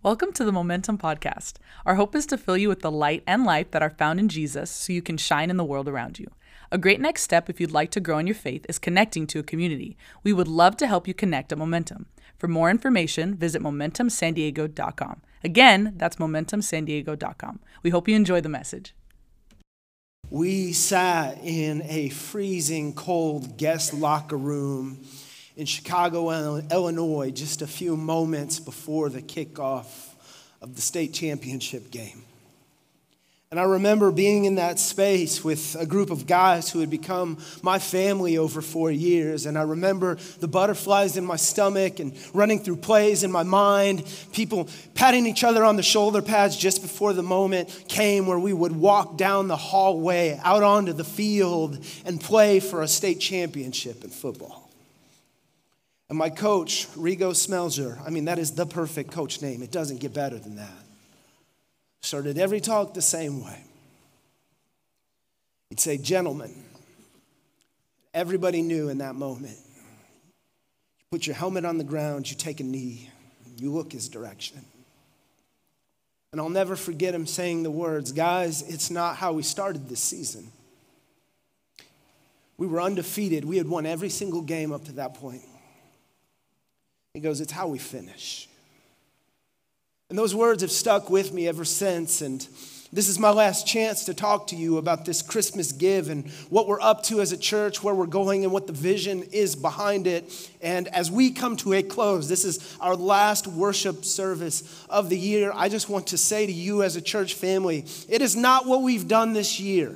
Welcome to the Momentum Podcast. Our hope is to fill you with the light and life that are found in Jesus so you can shine in the world around you. A great next step if you'd like to grow in your faith is connecting to a community. We would love to help you connect at Momentum. For more information, visit MomentumSanDiego.com. Again, that's MomentumSanDiego.com. We hope you enjoy the message. We sat in a freezing cold guest locker room in Chicago, Illinois, just a few moments before the kickoff of the state championship game. And I remember being in that space with a group of guys who had become my family over four years. And I remember the butterflies in my stomach and running through plays in my mind, people patting each other on the shoulder pads just before the moment came where we would walk down the hallway out onto the field and play for a state championship in football. And my coach, Rigo Smelzer, I mean, that is the perfect coach name. It doesn't get better than that. Started every talk the same way. He'd say, Gentlemen, everybody knew in that moment. You put your helmet on the ground, you take a knee, you look his direction. And I'll never forget him saying the words, Guys, it's not how we started this season. We were undefeated. We had won every single game up to that point. He goes, It's how we finish. And those words have stuck with me ever since. And this is my last chance to talk to you about this Christmas give and what we're up to as a church, where we're going, and what the vision is behind it. And as we come to a close, this is our last worship service of the year. I just want to say to you as a church family, it is not what we've done this year.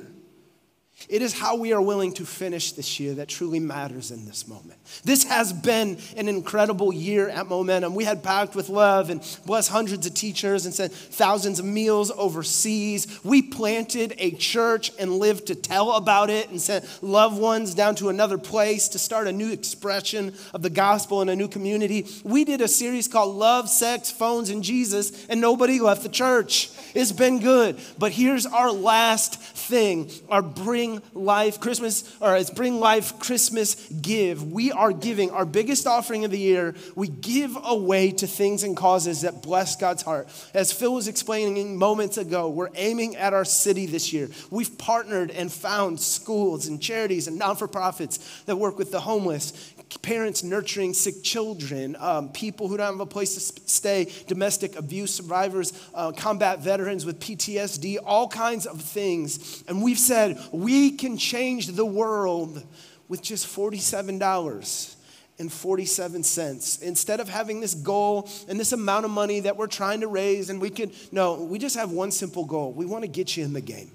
It is how we are willing to finish this year that truly matters in this moment. This has been an incredible year at Momentum. We had packed with love and blessed hundreds of teachers and sent thousands of meals overseas. We planted a church and lived to tell about it and sent loved ones down to another place to start a new expression of the gospel in a new community. We did a series called Love, Sex, Phones, and Jesus, and nobody left the church. It's been good. But here's our last thing our Bring Life Christmas, or it's Bring Life Christmas Give. We are giving our biggest offering of the year. We give away to things and causes that bless God's heart. As Phil was explaining moments ago, we're aiming at our city this year. We've partnered and found schools and charities and non for profits that work with the homeless, parents nurturing sick children, um, people who don't have a place to stay, domestic abuse survivors, uh, combat veterans with PTSD, all kinds of things. And we've said we can change the world with just $47 and 47 cents. Instead of having this goal and this amount of money that we're trying to raise, and we could, no, we just have one simple goal. We want to get you in the game.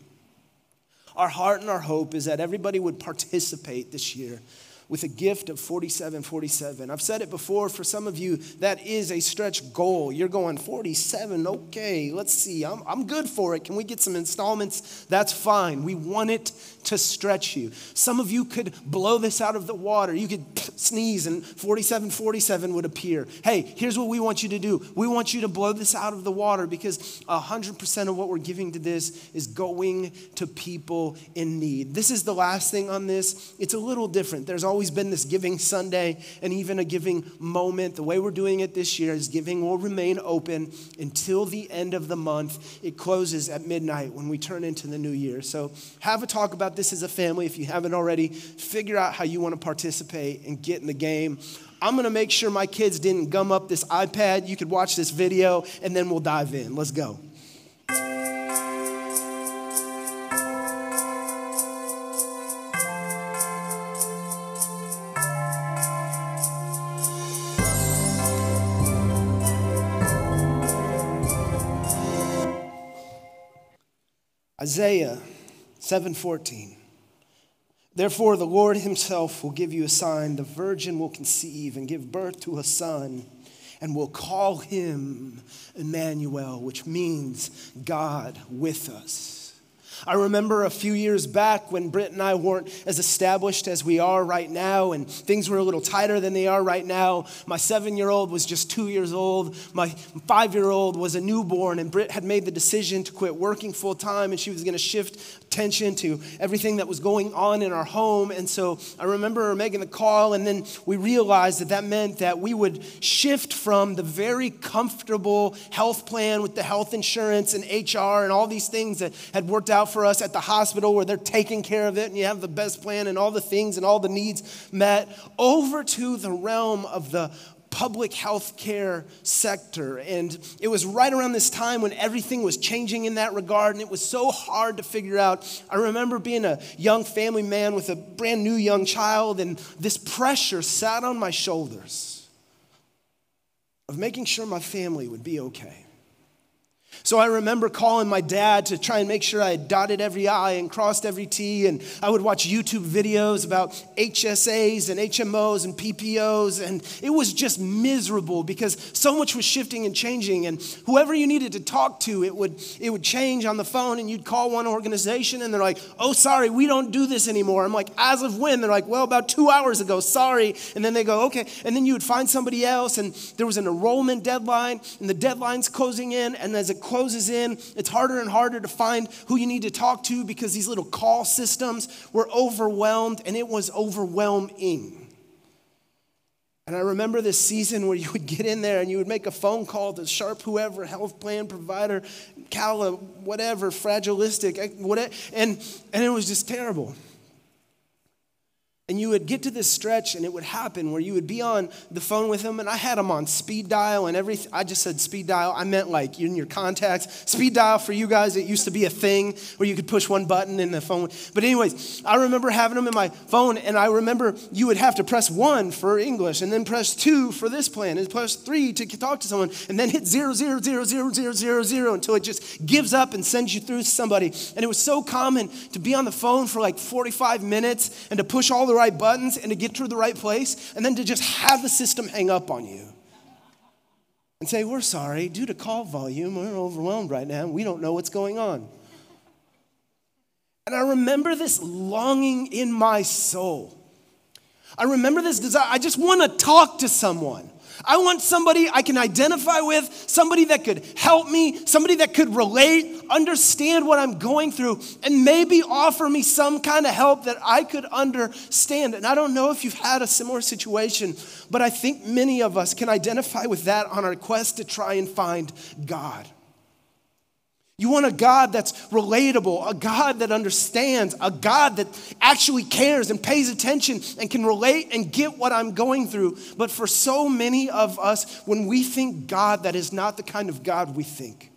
Our heart and our hope is that everybody would participate this year with a gift of 4747. I've said it before for some of you, that is a stretch goal. You're going 47, okay, let's see, I'm, I'm good for it. Can we get some installments? That's fine. We want it to stretch you. Some of you could blow this out of the water. You could sneeze and 4747 would appear. Hey, here's what we want you to do we want you to blow this out of the water because 100% of what we're giving to this is going to people in need. This is the last thing on this. It's a little different. There's always always been this giving Sunday and even a giving moment. The way we're doing it this year is giving will remain open until the end of the month. It closes at midnight when we turn into the new year. So have a talk about this as a family if you haven't already. Figure out how you want to participate and get in the game. I'm going to make sure my kids didn't gum up this iPad. You could watch this video and then we'll dive in. Let's go. Isaiah 7:14. Therefore the Lord himself will give you a sign the virgin will conceive and give birth to a son and will call him Emmanuel which means God with us. I remember a few years back when Britt and I weren't as established as we are right now, and things were a little tighter than they are right now. My seven year old was just two years old. My five year old was a newborn, and Britt had made the decision to quit working full time, and she was going to shift attention to everything that was going on in our home. And so I remember making the call, and then we realized that that meant that we would shift from the very comfortable health plan with the health insurance and HR and all these things that had worked out for us at the hospital where they're taking care of it and you have the best plan and all the things and all the needs met, over to the realm of the public health care sector. And it was right around this time when everything was changing in that regard, and it was so hard to figure out. I remember being a young family man with a brand new young child, and this pressure sat on my shoulders of making sure my family would be okay. So I remember calling my dad to try and make sure I had dotted every I and crossed every T. And I would watch YouTube videos about HSAs and HMOs and PPOs. And it was just miserable because so much was shifting and changing. And whoever you needed to talk to, it would, it would change on the phone. And you'd call one organization and they're like, oh, sorry, we don't do this anymore. I'm like, as of when? They're like, well, about two hours ago, sorry. And then they go, okay. And then you would find somebody else. And there was an enrollment deadline and the deadline's closing in. And as it closes in, it's harder and harder to find who you need to talk to because these little call systems were overwhelmed and it was overwhelming. And I remember this season where you would get in there and you would make a phone call to Sharp, whoever, health plan provider, Cala, whatever, fragilistic, eh, whatever, and, and it was just terrible. And you would get to this stretch, and it would happen where you would be on the phone with him, and I had him on speed dial and everything. I just said speed dial. I meant like in your contacts. Speed dial for you guys, it used to be a thing where you could push one button in the phone. But, anyways, I remember having him in my phone, and I remember you would have to press one for English, and then press two for this plan, and press three to talk to someone, and then hit zero, zero, zero, zero, zero, zero, zero until it just gives up and sends you through somebody. And it was so common to be on the phone for like 45 minutes and to push all the right buttons and to get to the right place, and then to just have the system hang up on you and say, We're sorry, due to call volume, we're overwhelmed right now. We don't know what's going on. And I remember this longing in my soul. I remember this desire. I just want to talk to someone. I want somebody I can identify with, somebody that could help me, somebody that could relate, understand what I'm going through, and maybe offer me some kind of help that I could understand. And I don't know if you've had a similar situation, but I think many of us can identify with that on our quest to try and find God. You want a God that's relatable, a God that understands, a God that actually cares and pays attention and can relate and get what I'm going through. But for so many of us, when we think God, that is not the kind of God we think.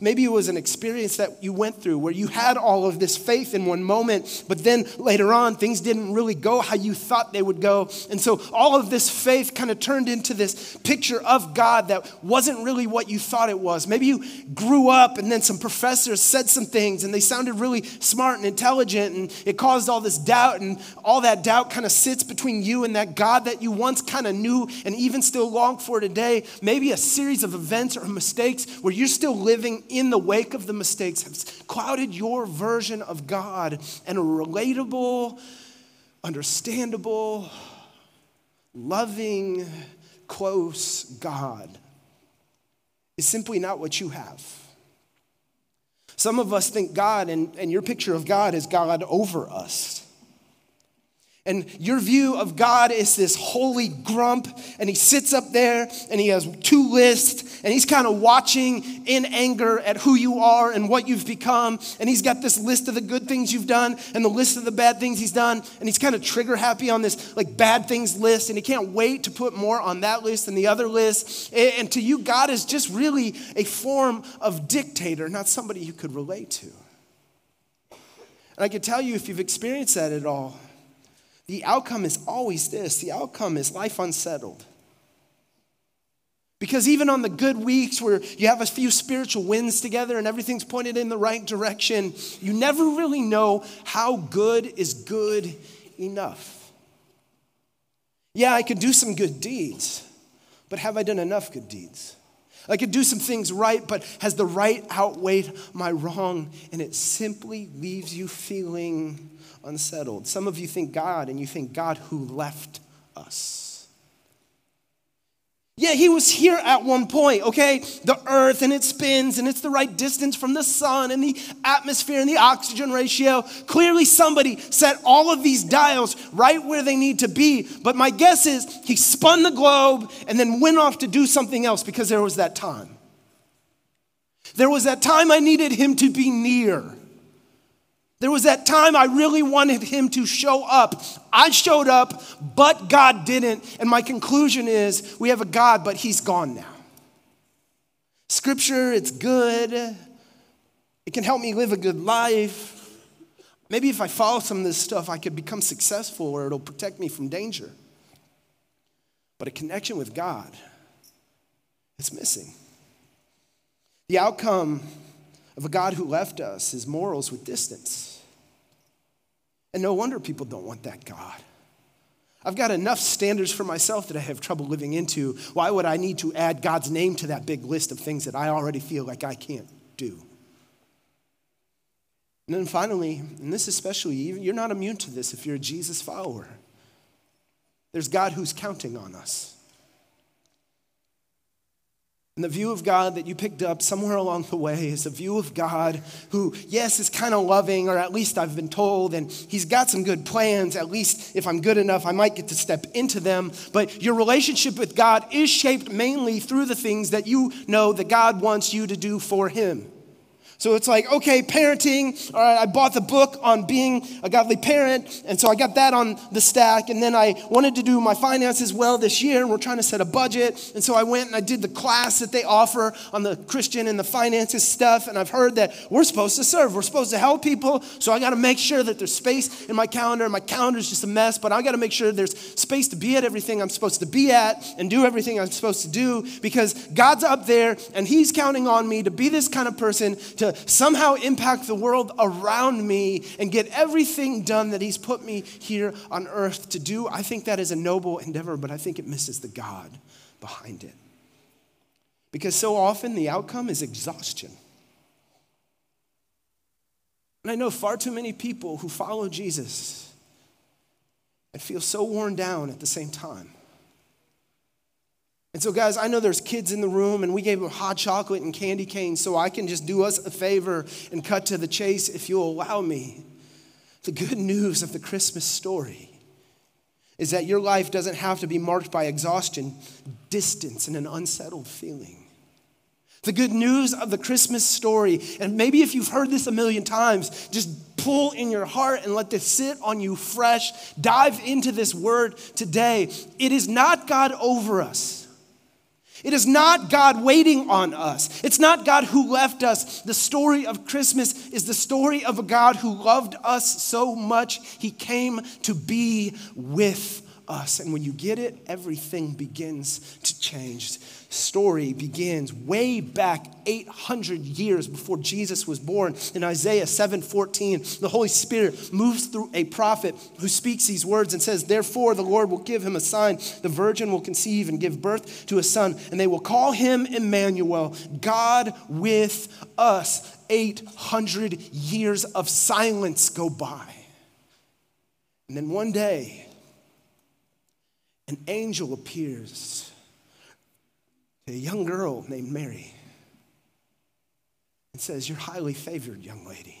Maybe it was an experience that you went through where you had all of this faith in one moment, but then later on, things didn't really go how you thought they would go. And so all of this faith kind of turned into this picture of God that wasn't really what you thought it was. Maybe you grew up and then some professors said some things and they sounded really smart and intelligent, and it caused all this doubt, and all that doubt kind of sits between you and that God that you once kind of knew and even still long for today. Maybe a series of events or mistakes where you're still living in the wake of the mistakes have clouded your version of God and a relatable, understandable, loving, close God is simply not what you have. Some of us think God, and, and your picture of God is God over us. And your view of God is this holy grump, and he sits up there and he has two lists, and he's kind of watching in anger at who you are and what you've become. And he's got this list of the good things you've done and the list of the bad things he's done, and he's kind of trigger happy on this like bad things list, and he can't wait to put more on that list than the other list. And to you, God is just really a form of dictator, not somebody you could relate to. And I can tell you, if you've experienced that at all, the outcome is always this the outcome is life unsettled. Because even on the good weeks where you have a few spiritual wins together and everything's pointed in the right direction, you never really know how good is good enough. Yeah, I could do some good deeds, but have I done enough good deeds? I could do some things right, but has the right outweighed my wrong? And it simply leaves you feeling unsettled. Some of you think God, and you think God who left us. Yeah, he was here at one point, okay? The earth and it spins and it's the right distance from the sun and the atmosphere and the oxygen ratio. Clearly, somebody set all of these dials right where they need to be. But my guess is he spun the globe and then went off to do something else because there was that time. There was that time I needed him to be near. There was that time I really wanted him to show up. I showed up, but God didn't. And my conclusion is we have a God, but he's gone now. Scripture, it's good. It can help me live a good life. Maybe if I follow some of this stuff, I could become successful or it'll protect me from danger. But a connection with God, it's missing. The outcome of a God who left us his morals with distance. And no wonder people don't want that God. I've got enough standards for myself that I have trouble living into. Why would I need to add God's name to that big list of things that I already feel like I can't do? And then finally, and this especially, even you're not immune to this if you're a Jesus follower. There's God who's counting on us. And the view of God that you picked up somewhere along the way is a view of God who, yes, is kind of loving, or at least I've been told, and He's got some good plans. At least if I'm good enough, I might get to step into them. But your relationship with God is shaped mainly through the things that you know that God wants you to do for Him. So it's like, okay, parenting. All right, I bought the book on being a godly parent, and so I got that on the stack. And then I wanted to do my finances well this year, and we're trying to set a budget. And so I went and I did the class that they offer on the Christian and the finances stuff. And I've heard that we're supposed to serve, we're supposed to help people. So I got to make sure that there's space in my calendar. My calendar is just a mess, but I got to make sure there's space to be at everything I'm supposed to be at and do everything I'm supposed to do because God's up there and He's counting on me to be this kind of person to to somehow impact the world around me and get everything done that He's put me here on earth to do, I think that is a noble endeavor, but I think it misses the God behind it. Because so often the outcome is exhaustion. And I know far too many people who follow Jesus and feel so worn down at the same time. And so, guys, I know there's kids in the room, and we gave them hot chocolate and candy canes, so I can just do us a favor and cut to the chase if you'll allow me. The good news of the Christmas story is that your life doesn't have to be marked by exhaustion, distance, and an unsettled feeling. The good news of the Christmas story, and maybe if you've heard this a million times, just pull in your heart and let this sit on you fresh. Dive into this word today. It is not God over us. It is not God waiting on us. It's not God who left us. The story of Christmas is the story of a God who loved us so much, he came to be with us. And when you get it, everything begins to change. Story begins way back 800 years before Jesus was born. In Isaiah 7:14, the Holy Spirit moves through a prophet who speaks these words and says, "Therefore the Lord will give him a sign: the virgin will conceive and give birth to a son, and they will call him Emmanuel, God with us." 800 years of silence go by. And then one day, an angel appears to a young girl named Mary and says, You're highly favored, young lady.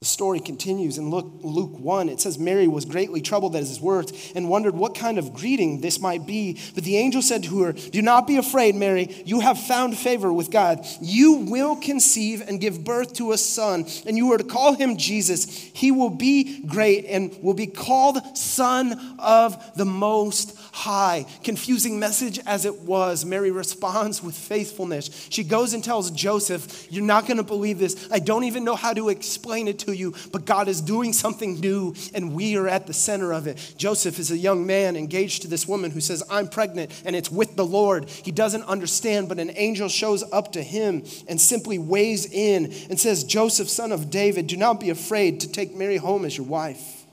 The story continues in Luke, Luke 1. It says, Mary was greatly troubled at his words and wondered what kind of greeting this might be. But the angel said to her, Do not be afraid, Mary. You have found favor with God. You will conceive and give birth to a son, and you are to call him Jesus. He will be great and will be called Son of the Most High. Confusing message as it was, Mary responds with faithfulness. She goes and tells Joseph, You're not going to believe this. I don't even know how to explain it to you, but God is doing something new and we are at the center of it. Joseph is a young man engaged to this woman who says, I'm pregnant and it's with the Lord. He doesn't understand, but an angel shows up to him and simply weighs in and says, Joseph, son of David, do not be afraid to take Mary home as your wife,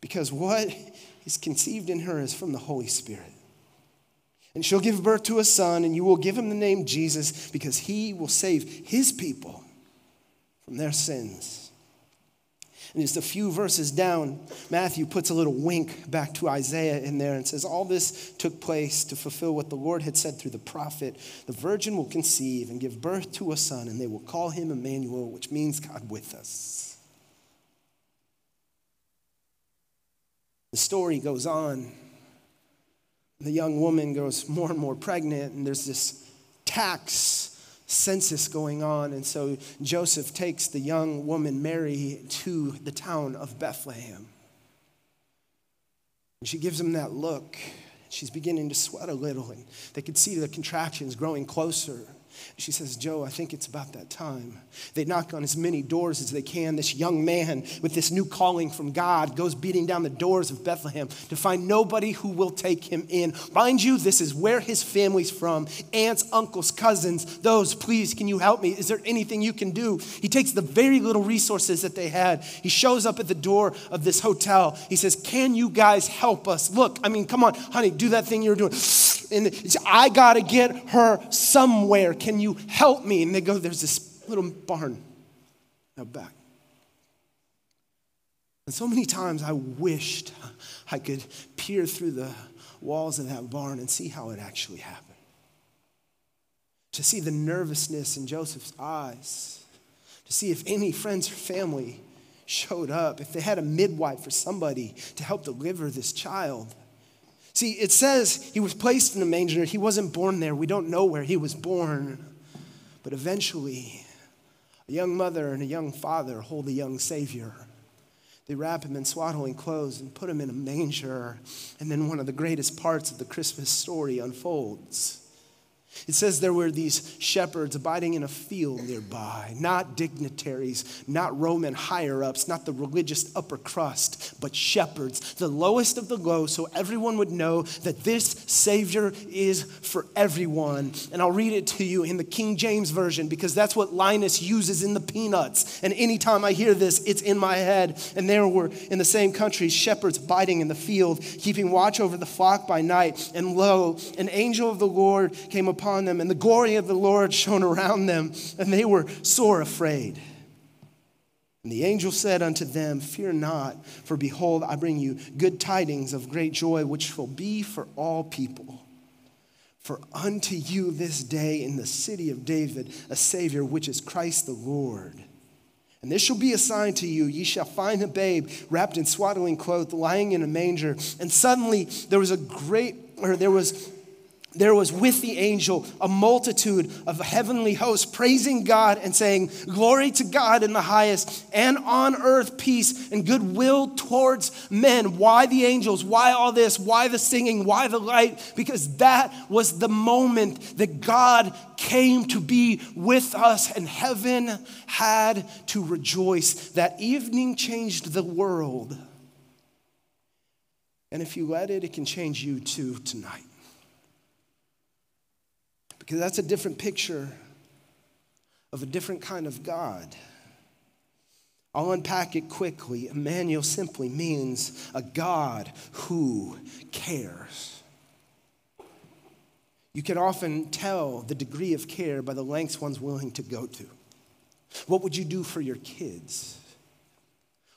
because what is conceived in her is from the Holy Spirit. And she'll give birth to a son, and you will give him the name Jesus because he will save his people from their sins. And just a few verses down, Matthew puts a little wink back to Isaiah in there and says, All this took place to fulfill what the Lord had said through the prophet. The virgin will conceive and give birth to a son, and they will call him Emmanuel, which means God with us. The story goes on. The young woman goes more and more pregnant, and there's this tax census going on. And so Joseph takes the young woman Mary to the town of Bethlehem. And she gives him that look. She's beginning to sweat a little, and they could see the contractions growing closer. She says, Joe, I think it's about that time. They knock on as many doors as they can. This young man with this new calling from God goes beating down the doors of Bethlehem to find nobody who will take him in. Mind you, this is where his family's from aunts, uncles, cousins. Those, please, can you help me? Is there anything you can do? He takes the very little resources that they had. He shows up at the door of this hotel. He says, Can you guys help us? Look, I mean, come on, honey, do that thing you're doing. And I got to get her somewhere. Can you help me? And they go, There's this little barn out back. And so many times I wished I could peer through the walls of that barn and see how it actually happened. To see the nervousness in Joseph's eyes, to see if any friends or family showed up, if they had a midwife or somebody to help deliver this child. See, it says he was placed in a manger. He wasn't born there. We don't know where he was born. But eventually, a young mother and a young father hold a young Savior. They wrap him in swaddling clothes and put him in a manger. And then one of the greatest parts of the Christmas story unfolds. It says there were these shepherds abiding in a field nearby, not dignitaries, not Roman higher ups, not the religious upper crust, but shepherds, the lowest of the low, so everyone would know that this Savior is for everyone. And I'll read it to you in the King James Version because that's what Linus uses in the Peanuts. And anytime I hear this, it's in my head. And there were in the same country shepherds abiding in the field, keeping watch over the flock by night. And lo, an angel of the Lord came upon upon them, and the glory of the Lord shone around them, and they were sore afraid. And the angel said unto them, Fear not, for behold, I bring you good tidings of great joy, which shall be for all people. For unto you this day in the city of David a Savior, which is Christ the Lord. And this shall be a sign to you. Ye shall find a babe wrapped in swaddling clothes, lying in a manger. And suddenly there was a great, or there was there was with the angel a multitude of heavenly hosts praising God and saying, Glory to God in the highest, and on earth peace and goodwill towards men. Why the angels? Why all this? Why the singing? Why the light? Because that was the moment that God came to be with us, and heaven had to rejoice. That evening changed the world. And if you let it, it can change you too tonight because that's a different picture of a different kind of God. I'll unpack it quickly. Emmanuel simply means a God who cares. You can often tell the degree of care by the lengths one's willing to go to. What would you do for your kids?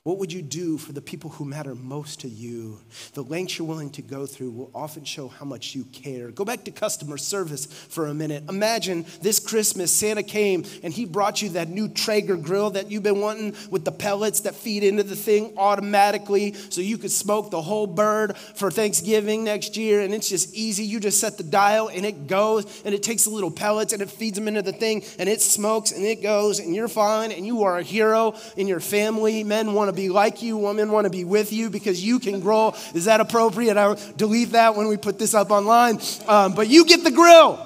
What would you do for the people who matter most to you? The lengths you're willing to go through will often show how much you care. Go back to customer service for a minute. Imagine this Christmas, Santa came and he brought you that new Traeger grill that you've been wanting with the pellets that feed into the thing automatically so you could smoke the whole bird for Thanksgiving next year. And it's just easy. You just set the dial and it goes and it takes the little pellets and it feeds them into the thing and it smokes and it goes and you're fine and you are a hero in your family. Men want to be like you, women want to be with you because you can grow. Is that appropriate? I'll delete that when we put this up online. Um, but you get the grill.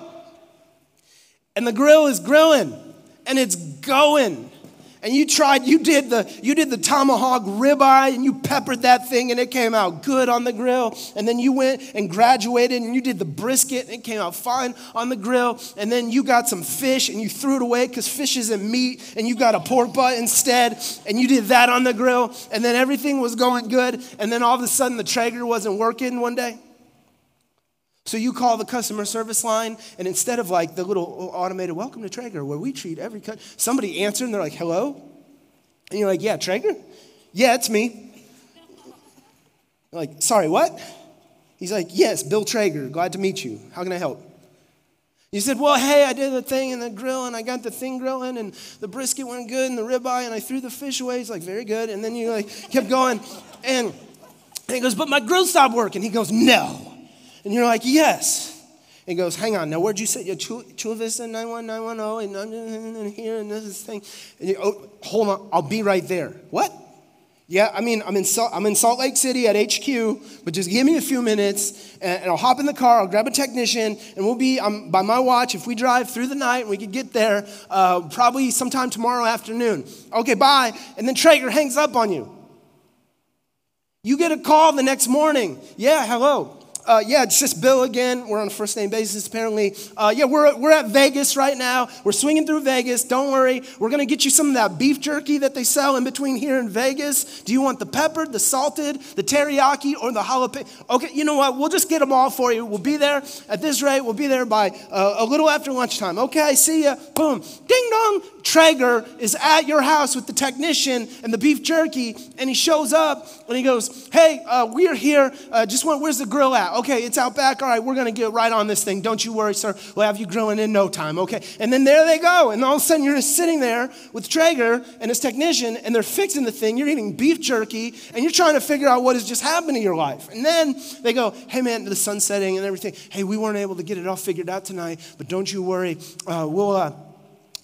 And the grill is grilling and it's going and you tried, you did the, you did the tomahawk ribeye and you peppered that thing and it came out good on the grill. And then you went and graduated and you did the brisket and it came out fine on the grill. And then you got some fish and you threw it away because fish isn't meat and you got a pork butt instead and you did that on the grill. And then everything was going good. And then all of a sudden the Traeger wasn't working one day. So you call the customer service line, and instead of like the little uh, automated welcome to Traeger, where we treat every cut, somebody answered and they're like, hello? And you're like, yeah, Traeger? Yeah, it's me. like, sorry, what? He's like, yes, Bill Traeger, glad to meet you. How can I help? You said, well, hey, I did the thing in the grill and I got the thing grilling and the brisket went good and the ribeye and I threw the fish away. He's like, very good. And then you like kept going and he goes, but my grill stopped working. He goes, no. And you're like, yes. He goes, hang on, now where'd you say? Chula Vista 91910 and I'm here and this thing. And you, oh, hold on, I'll be right there. What? Yeah, I mean, I'm in, Salt, I'm in Salt Lake City at HQ, but just give me a few minutes and, and I'll hop in the car, I'll grab a technician, and we'll be, um, by my watch, if we drive through the night and we could get there, uh, probably sometime tomorrow afternoon. Okay, bye. And then Traeger hangs up on you. You get a call the next morning. Yeah, hello uh, yeah, it's just Bill again. We're on a first name basis, apparently. Uh, yeah, we're, we're at Vegas right now. We're swinging through Vegas. Don't worry. We're going to get you some of that beef jerky that they sell in between here and Vegas. Do you want the peppered, the salted, the teriyaki, or the jalapeno? Okay, you know what? We'll just get them all for you. We'll be there at this rate. We'll be there by uh, a little after lunchtime. Okay, see ya. Boom. Ding dong. Traeger is at your house with the technician and the beef jerky, and he shows up and he goes, Hey, uh, we're here. Uh, just want, where's the grill at? Okay, it's out back. All right, we're going to get right on this thing. Don't you worry, sir. We'll have you grilling in no time, okay? And then there they go. And all of a sudden, you're just sitting there with Traeger and his technician, and they're fixing the thing. You're eating beef jerky, and you're trying to figure out what has just happened in your life. And then they go, Hey, man, the sun's setting and everything. Hey, we weren't able to get it all figured out tonight, but don't you worry. Uh, we'll.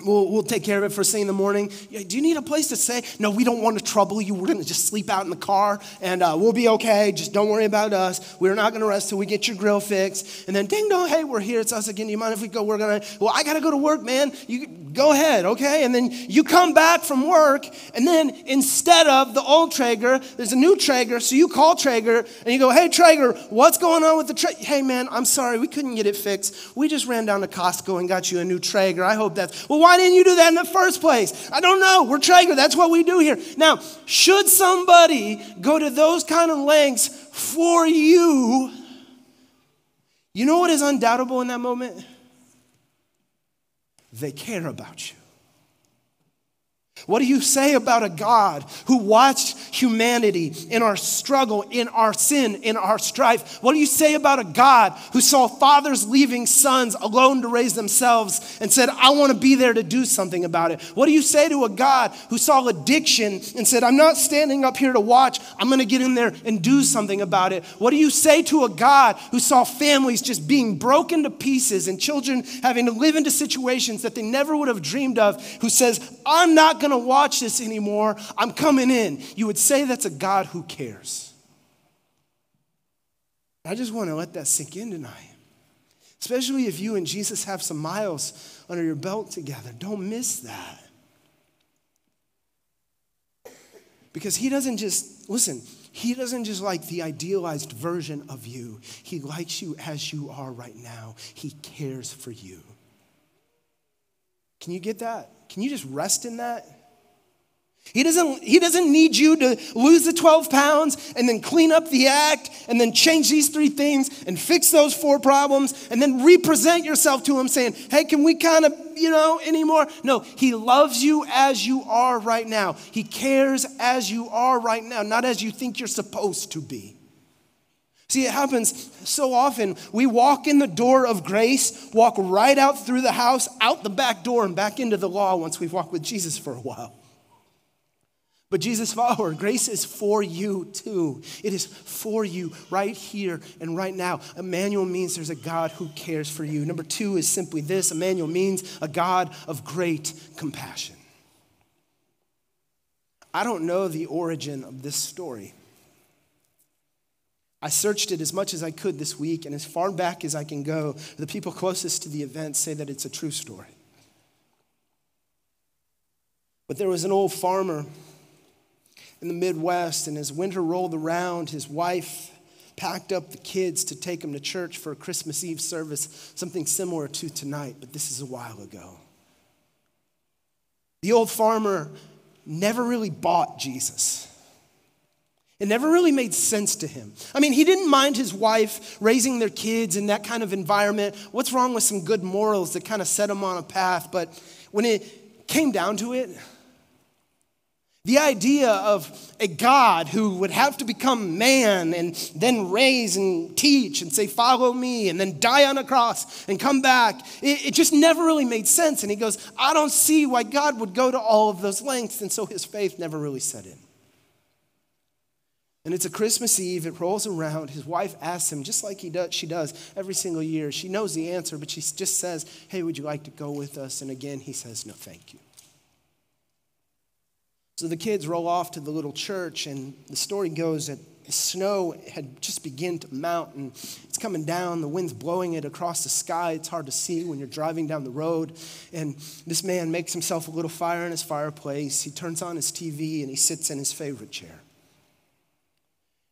We'll, we'll take care of it first thing in the morning. Do you need a place to stay? No, we don't want to trouble you. We're going to just sleep out in the car and uh, we'll be okay. Just don't worry about us. We're not going to rest till we get your grill fixed. And then, ding dong, hey, we're here. It's us again. Do you mind if we go? We're going to, well, I got to go to work, man. You go ahead, okay? And then you come back from work and then instead of the old Traeger, there's a new Traeger. So you call Traeger and you go, hey, Traeger, what's going on with the Traeger? Hey, man, I'm sorry. We couldn't get it fixed. We just ran down to Costco and got you a new Traeger. I hope that's, well, why didn't you do that in the first place? I don't know. We're Traeger. That's what we do here. Now, should somebody go to those kind of lengths for you, you know what is undoubtable in that moment? They care about you. What do you say about a God who watched humanity in our struggle, in our sin, in our strife? What do you say about a God who saw fathers leaving sons alone to raise themselves and said, I want to be there to do something about it? What do you say to a God who saw addiction and said, I'm not standing up here to watch, I'm going to get in there and do something about it? What do you say to a God who saw families just being broken to pieces and children having to live into situations that they never would have dreamed of, who says, I'm not going to to watch this anymore. I'm coming in. You would say that's a God who cares. I just want to let that sink in tonight. Especially if you and Jesus have some miles under your belt together. Don't miss that. Because he doesn't just, listen, he doesn't just like the idealized version of you. He likes you as you are right now. He cares for you. Can you get that? Can you just rest in that? He doesn't, he doesn't need you to lose the 12 pounds and then clean up the act and then change these three things and fix those four problems and then represent yourself to him saying, hey, can we kind of, you know, anymore? No, he loves you as you are right now. He cares as you are right now, not as you think you're supposed to be. See, it happens so often. We walk in the door of grace, walk right out through the house, out the back door, and back into the law once we've walked with Jesus for a while. But Jesus, follower, grace is for you too. It is for you right here and right now. Emmanuel means there's a God who cares for you. Number two is simply this Emmanuel means a God of great compassion. I don't know the origin of this story. I searched it as much as I could this week, and as far back as I can go, the people closest to the event say that it's a true story. But there was an old farmer in the Midwest, and as winter rolled around, his wife packed up the kids to take them to church for a Christmas Eve service, something similar to tonight, but this is a while ago. The old farmer never really bought Jesus. It never really made sense to him. I mean, he didn't mind his wife raising their kids in that kind of environment. What's wrong with some good morals that kind of set him on a path? But when it came down to it, The idea of a God who would have to become man and then raise and teach and say, Follow me, and then die on a cross and come back, it, it, just never really made sense. And he goes, I don't see why God would go to all of those lengths. And so his faith never really set in. And it's a Christmas Eve, it rolls around. His wife asks him, just like he does, she does every single year. She knows the answer, but she just says, Hey, would you like to go with us? And again, he says, No, thank you. So the kids roll off to the little church, and the story goes that snow had just begun to mount, and it's coming down. The wind's blowing it across the sky. It's hard to see when you're driving down the road. And this man makes himself a little fire in his fireplace. He turns on his TV, and he sits in his favorite chair.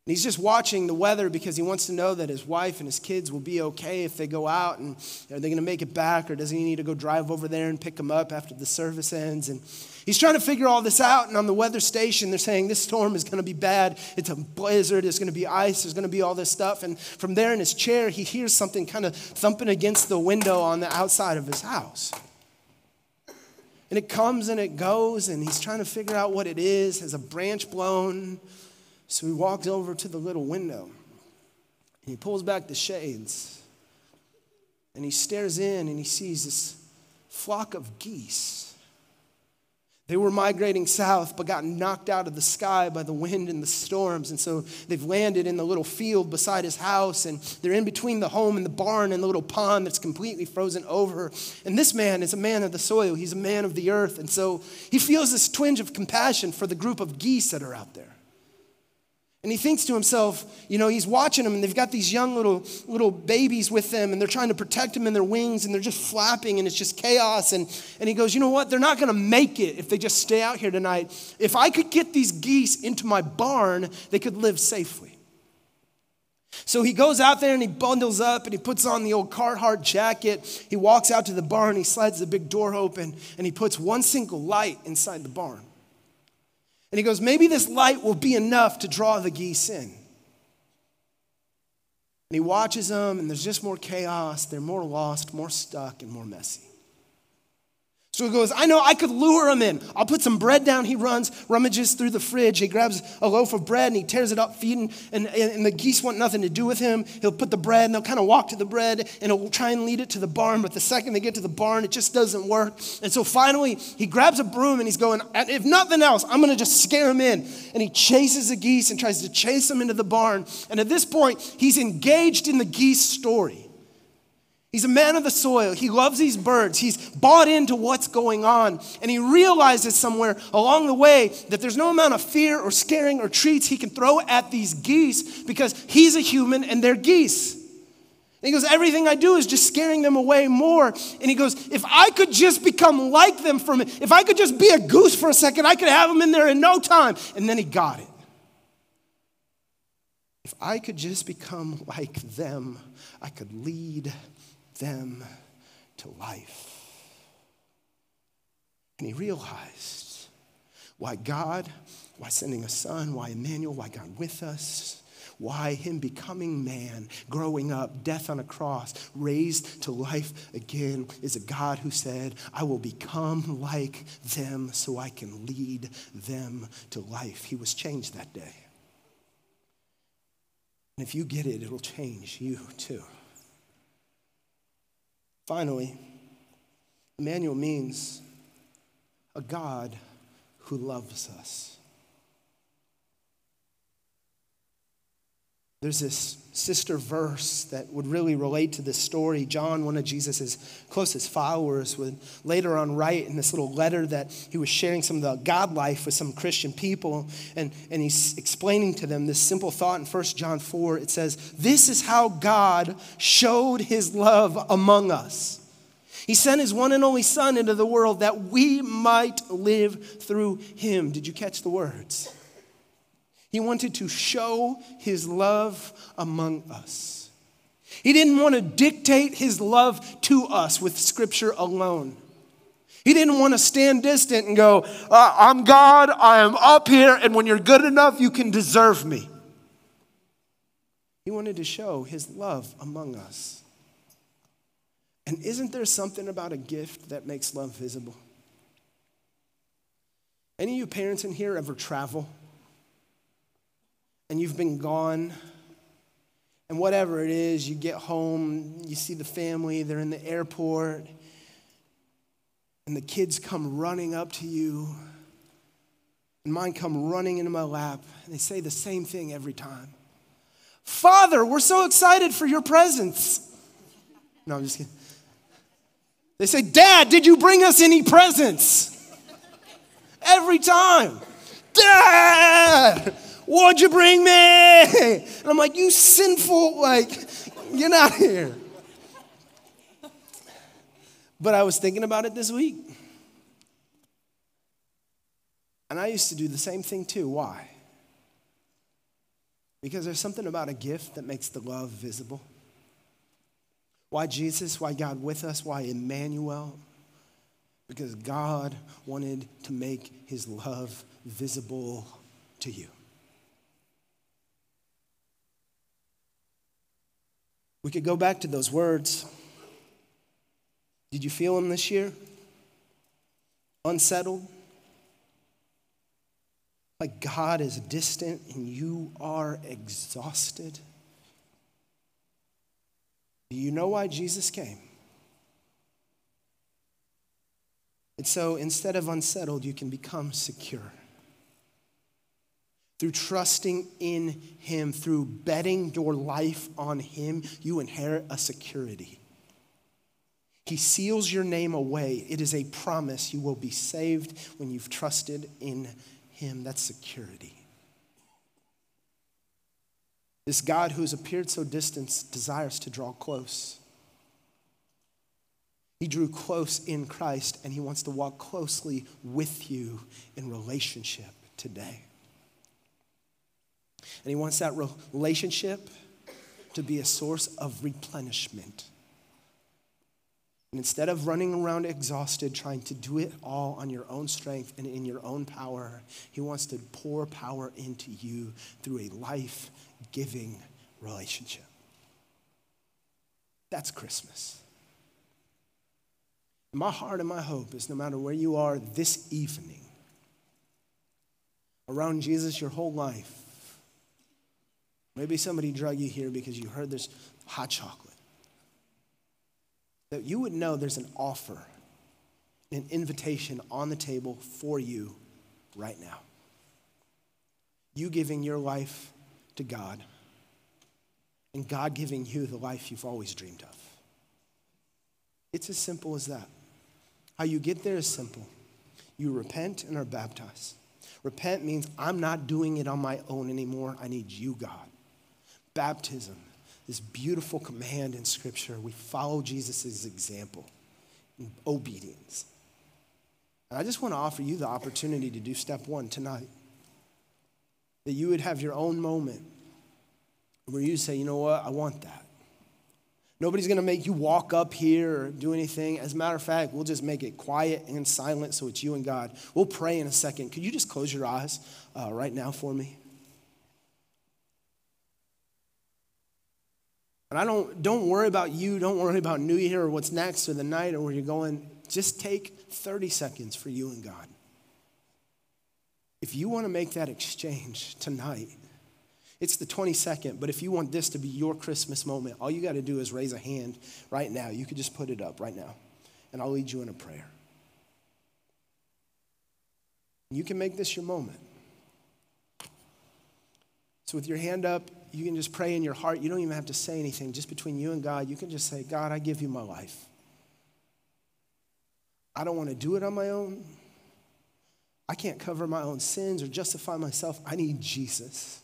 And he's just watching the weather because he wants to know that his wife and his kids will be okay if they go out and are they going to make it back or does he need to go drive over there and pick them up after the service ends? And he's trying to figure all this out. And on the weather station, they're saying this storm is going to be bad. It's a blizzard. It's going to be ice. There's going to be all this stuff. And from there in his chair, he hears something kind of thumping against the window on the outside of his house. And it comes and it goes, and he's trying to figure out what it is. Has a branch blown? So he walks over to the little window and he pulls back the shades and he stares in and he sees this flock of geese. They were migrating south but got knocked out of the sky by the wind and the storms. And so they've landed in the little field beside his house and they're in between the home and the barn and the little pond that's completely frozen over. And this man is a man of the soil, he's a man of the earth. And so he feels this twinge of compassion for the group of geese that are out there. And he thinks to himself, you know, he's watching them and they've got these young little, little babies with them and they're trying to protect them in their wings and they're just flapping and it's just chaos. And, and he goes, you know what? They're not going to make it if they just stay out here tonight. If I could get these geese into my barn, they could live safely. So he goes out there and he bundles up and he puts on the old Carhartt jacket. He walks out to the barn, he slides the big door open, and he puts one single light inside the barn. And he goes, Maybe this light will be enough to draw the geese in. And he watches them, and there's just more chaos. They're more lost, more stuck, and more messy. So he goes, I know I could lure him in. I'll put some bread down. He runs, rummages through the fridge. He grabs a loaf of bread and he tears it up, feeding, and, and the geese want nothing to do with him. He'll put the bread and they'll kind of walk to the bread and he'll try and lead it to the barn. But the second they get to the barn, it just doesn't work. And so finally, he grabs a broom and he's going, if nothing else, I'm going to just scare him in. And he chases the geese and tries to chase them into the barn. And at this point, he's engaged in the geese story. He's a man of the soil. He loves these birds. He's bought into what's going on. And he realizes somewhere along the way that there's no amount of fear or scaring or treats he can throw at these geese because he's a human and they're geese. And he goes, Everything I do is just scaring them away more. And he goes, If I could just become like them for a minute, if I could just be a goose for a second, I could have them in there in no time. And then he got it. If I could just become like them, I could lead them to life. And he realized why God, why sending a son, why Emmanuel, why God with us, why him becoming man, growing up, death on a cross, raised to life again, is a God who said, I will become like them so I can lead them to life. He was changed that day. And if you get it, it'll change you too. Finally, Emmanuel means a God who loves us. There's this sister verse that would really relate to this story. John, one of Jesus' closest followers, would later on write in this little letter that he was sharing some of the God life with some Christian people. And, and he's explaining to them this simple thought in 1 John 4. It says, This is how God showed his love among us. He sent his one and only Son into the world that we might live through him. Did you catch the words? He wanted to show his love among us. He didn't want to dictate his love to us with scripture alone. He didn't want to stand distant and go, uh, I'm God, I am up here, and when you're good enough, you can deserve me. He wanted to show his love among us. And isn't there something about a gift that makes love visible? Any of you parents in here ever travel? And you've been gone, and whatever it is, you get home, you see the family, they're in the airport, and the kids come running up to you, and mine come running into my lap, and they say the same thing every time Father, we're so excited for your presence. No, I'm just kidding. They say, Dad, did you bring us any presents? Every time. Dad, what'd you bring me? And I'm like, you sinful, like, get out of here. But I was thinking about it this week. And I used to do the same thing too. Why? Because there's something about a gift that makes the love visible. Why Jesus? Why God with us? Why Emmanuel? Because God wanted to make his love visible to you. We could go back to those words. Did you feel them this year? Unsettled? Like God is distant and you are exhausted? Do you know why Jesus came? And so instead of unsettled, you can become secure. Through trusting in Him, through betting your life on Him, you inherit a security. He seals your name away. It is a promise you will be saved when you've trusted in Him. That's security. This God who has appeared so distant desires to draw close. He drew close in Christ and he wants to walk closely with you in relationship today. And he wants that relationship to be a source of replenishment. And instead of running around exhausted, trying to do it all on your own strength and in your own power, he wants to pour power into you through a life giving relationship. That's Christmas. My heart and my hope is no matter where you are this evening, around Jesus your whole life, maybe somebody drug you here because you heard there's hot chocolate, that you would know there's an offer, an invitation on the table for you right now. You giving your life to God, and God giving you the life you've always dreamed of. It's as simple as that. How you get there is simple. You repent and are baptized. Repent means I'm not doing it on my own anymore. I need you, God. Baptism, this beautiful command in Scripture. We follow Jesus' example in obedience. And I just want to offer you the opportunity to do step one tonight that you would have your own moment where you say, you know what, I want that. Nobody's going to make you walk up here or do anything. As a matter of fact, we'll just make it quiet and silent so it's you and God. We'll pray in a second. Could you just close your eyes uh, right now for me? And I don't, don't worry about you. Don't worry about New Year or what's next or the night or where you're going. Just take 30 seconds for you and God. If you want to make that exchange tonight, it's the 22nd, but if you want this to be your Christmas moment, all you got to do is raise a hand right now. You could just put it up right now, and I'll lead you in a prayer. You can make this your moment. So, with your hand up, you can just pray in your heart. You don't even have to say anything, just between you and God. You can just say, God, I give you my life. I don't want to do it on my own. I can't cover my own sins or justify myself. I need Jesus.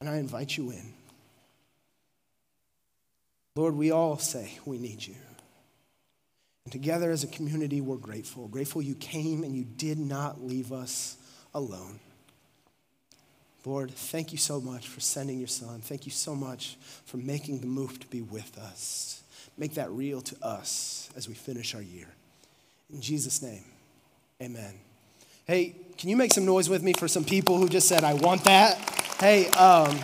And I invite you in. Lord, we all say we need you. And together as a community, we're grateful. Grateful you came and you did not leave us alone. Lord, thank you so much for sending your son. Thank you so much for making the move to be with us. Make that real to us as we finish our year. In Jesus' name. Amen. Hey, can you make some noise with me for some people who just said, I want that? Hey, um,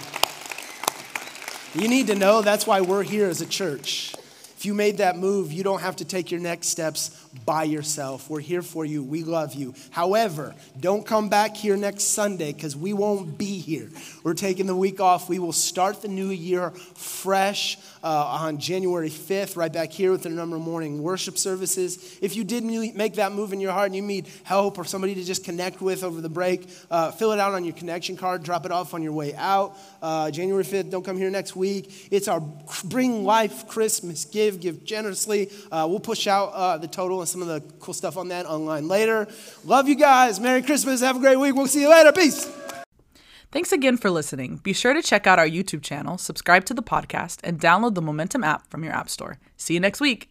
you need to know that's why we're here as a church. If you made that move, you don't have to take your next steps by yourself. We're here for you. We love you. However, don't come back here next Sunday because we won't be here. We're taking the week off. We will start the new year fresh uh, on January 5th, right back here with the number morning worship services. If you did make that move in your heart and you need help or somebody to just connect with over the break, uh, fill it out on your connection card, drop it off on your way out. Uh, January 5th, don't come here next week. It's our Bring Life Christmas Give, give generously. Uh, we'll push out uh, the total and some of the cool stuff on that online later. Love you guys. Merry Christmas. Have a great week. We'll see you later. Peace. Thanks again for listening. Be sure to check out our YouTube channel, subscribe to the podcast, and download the Momentum app from your App Store. See you next week.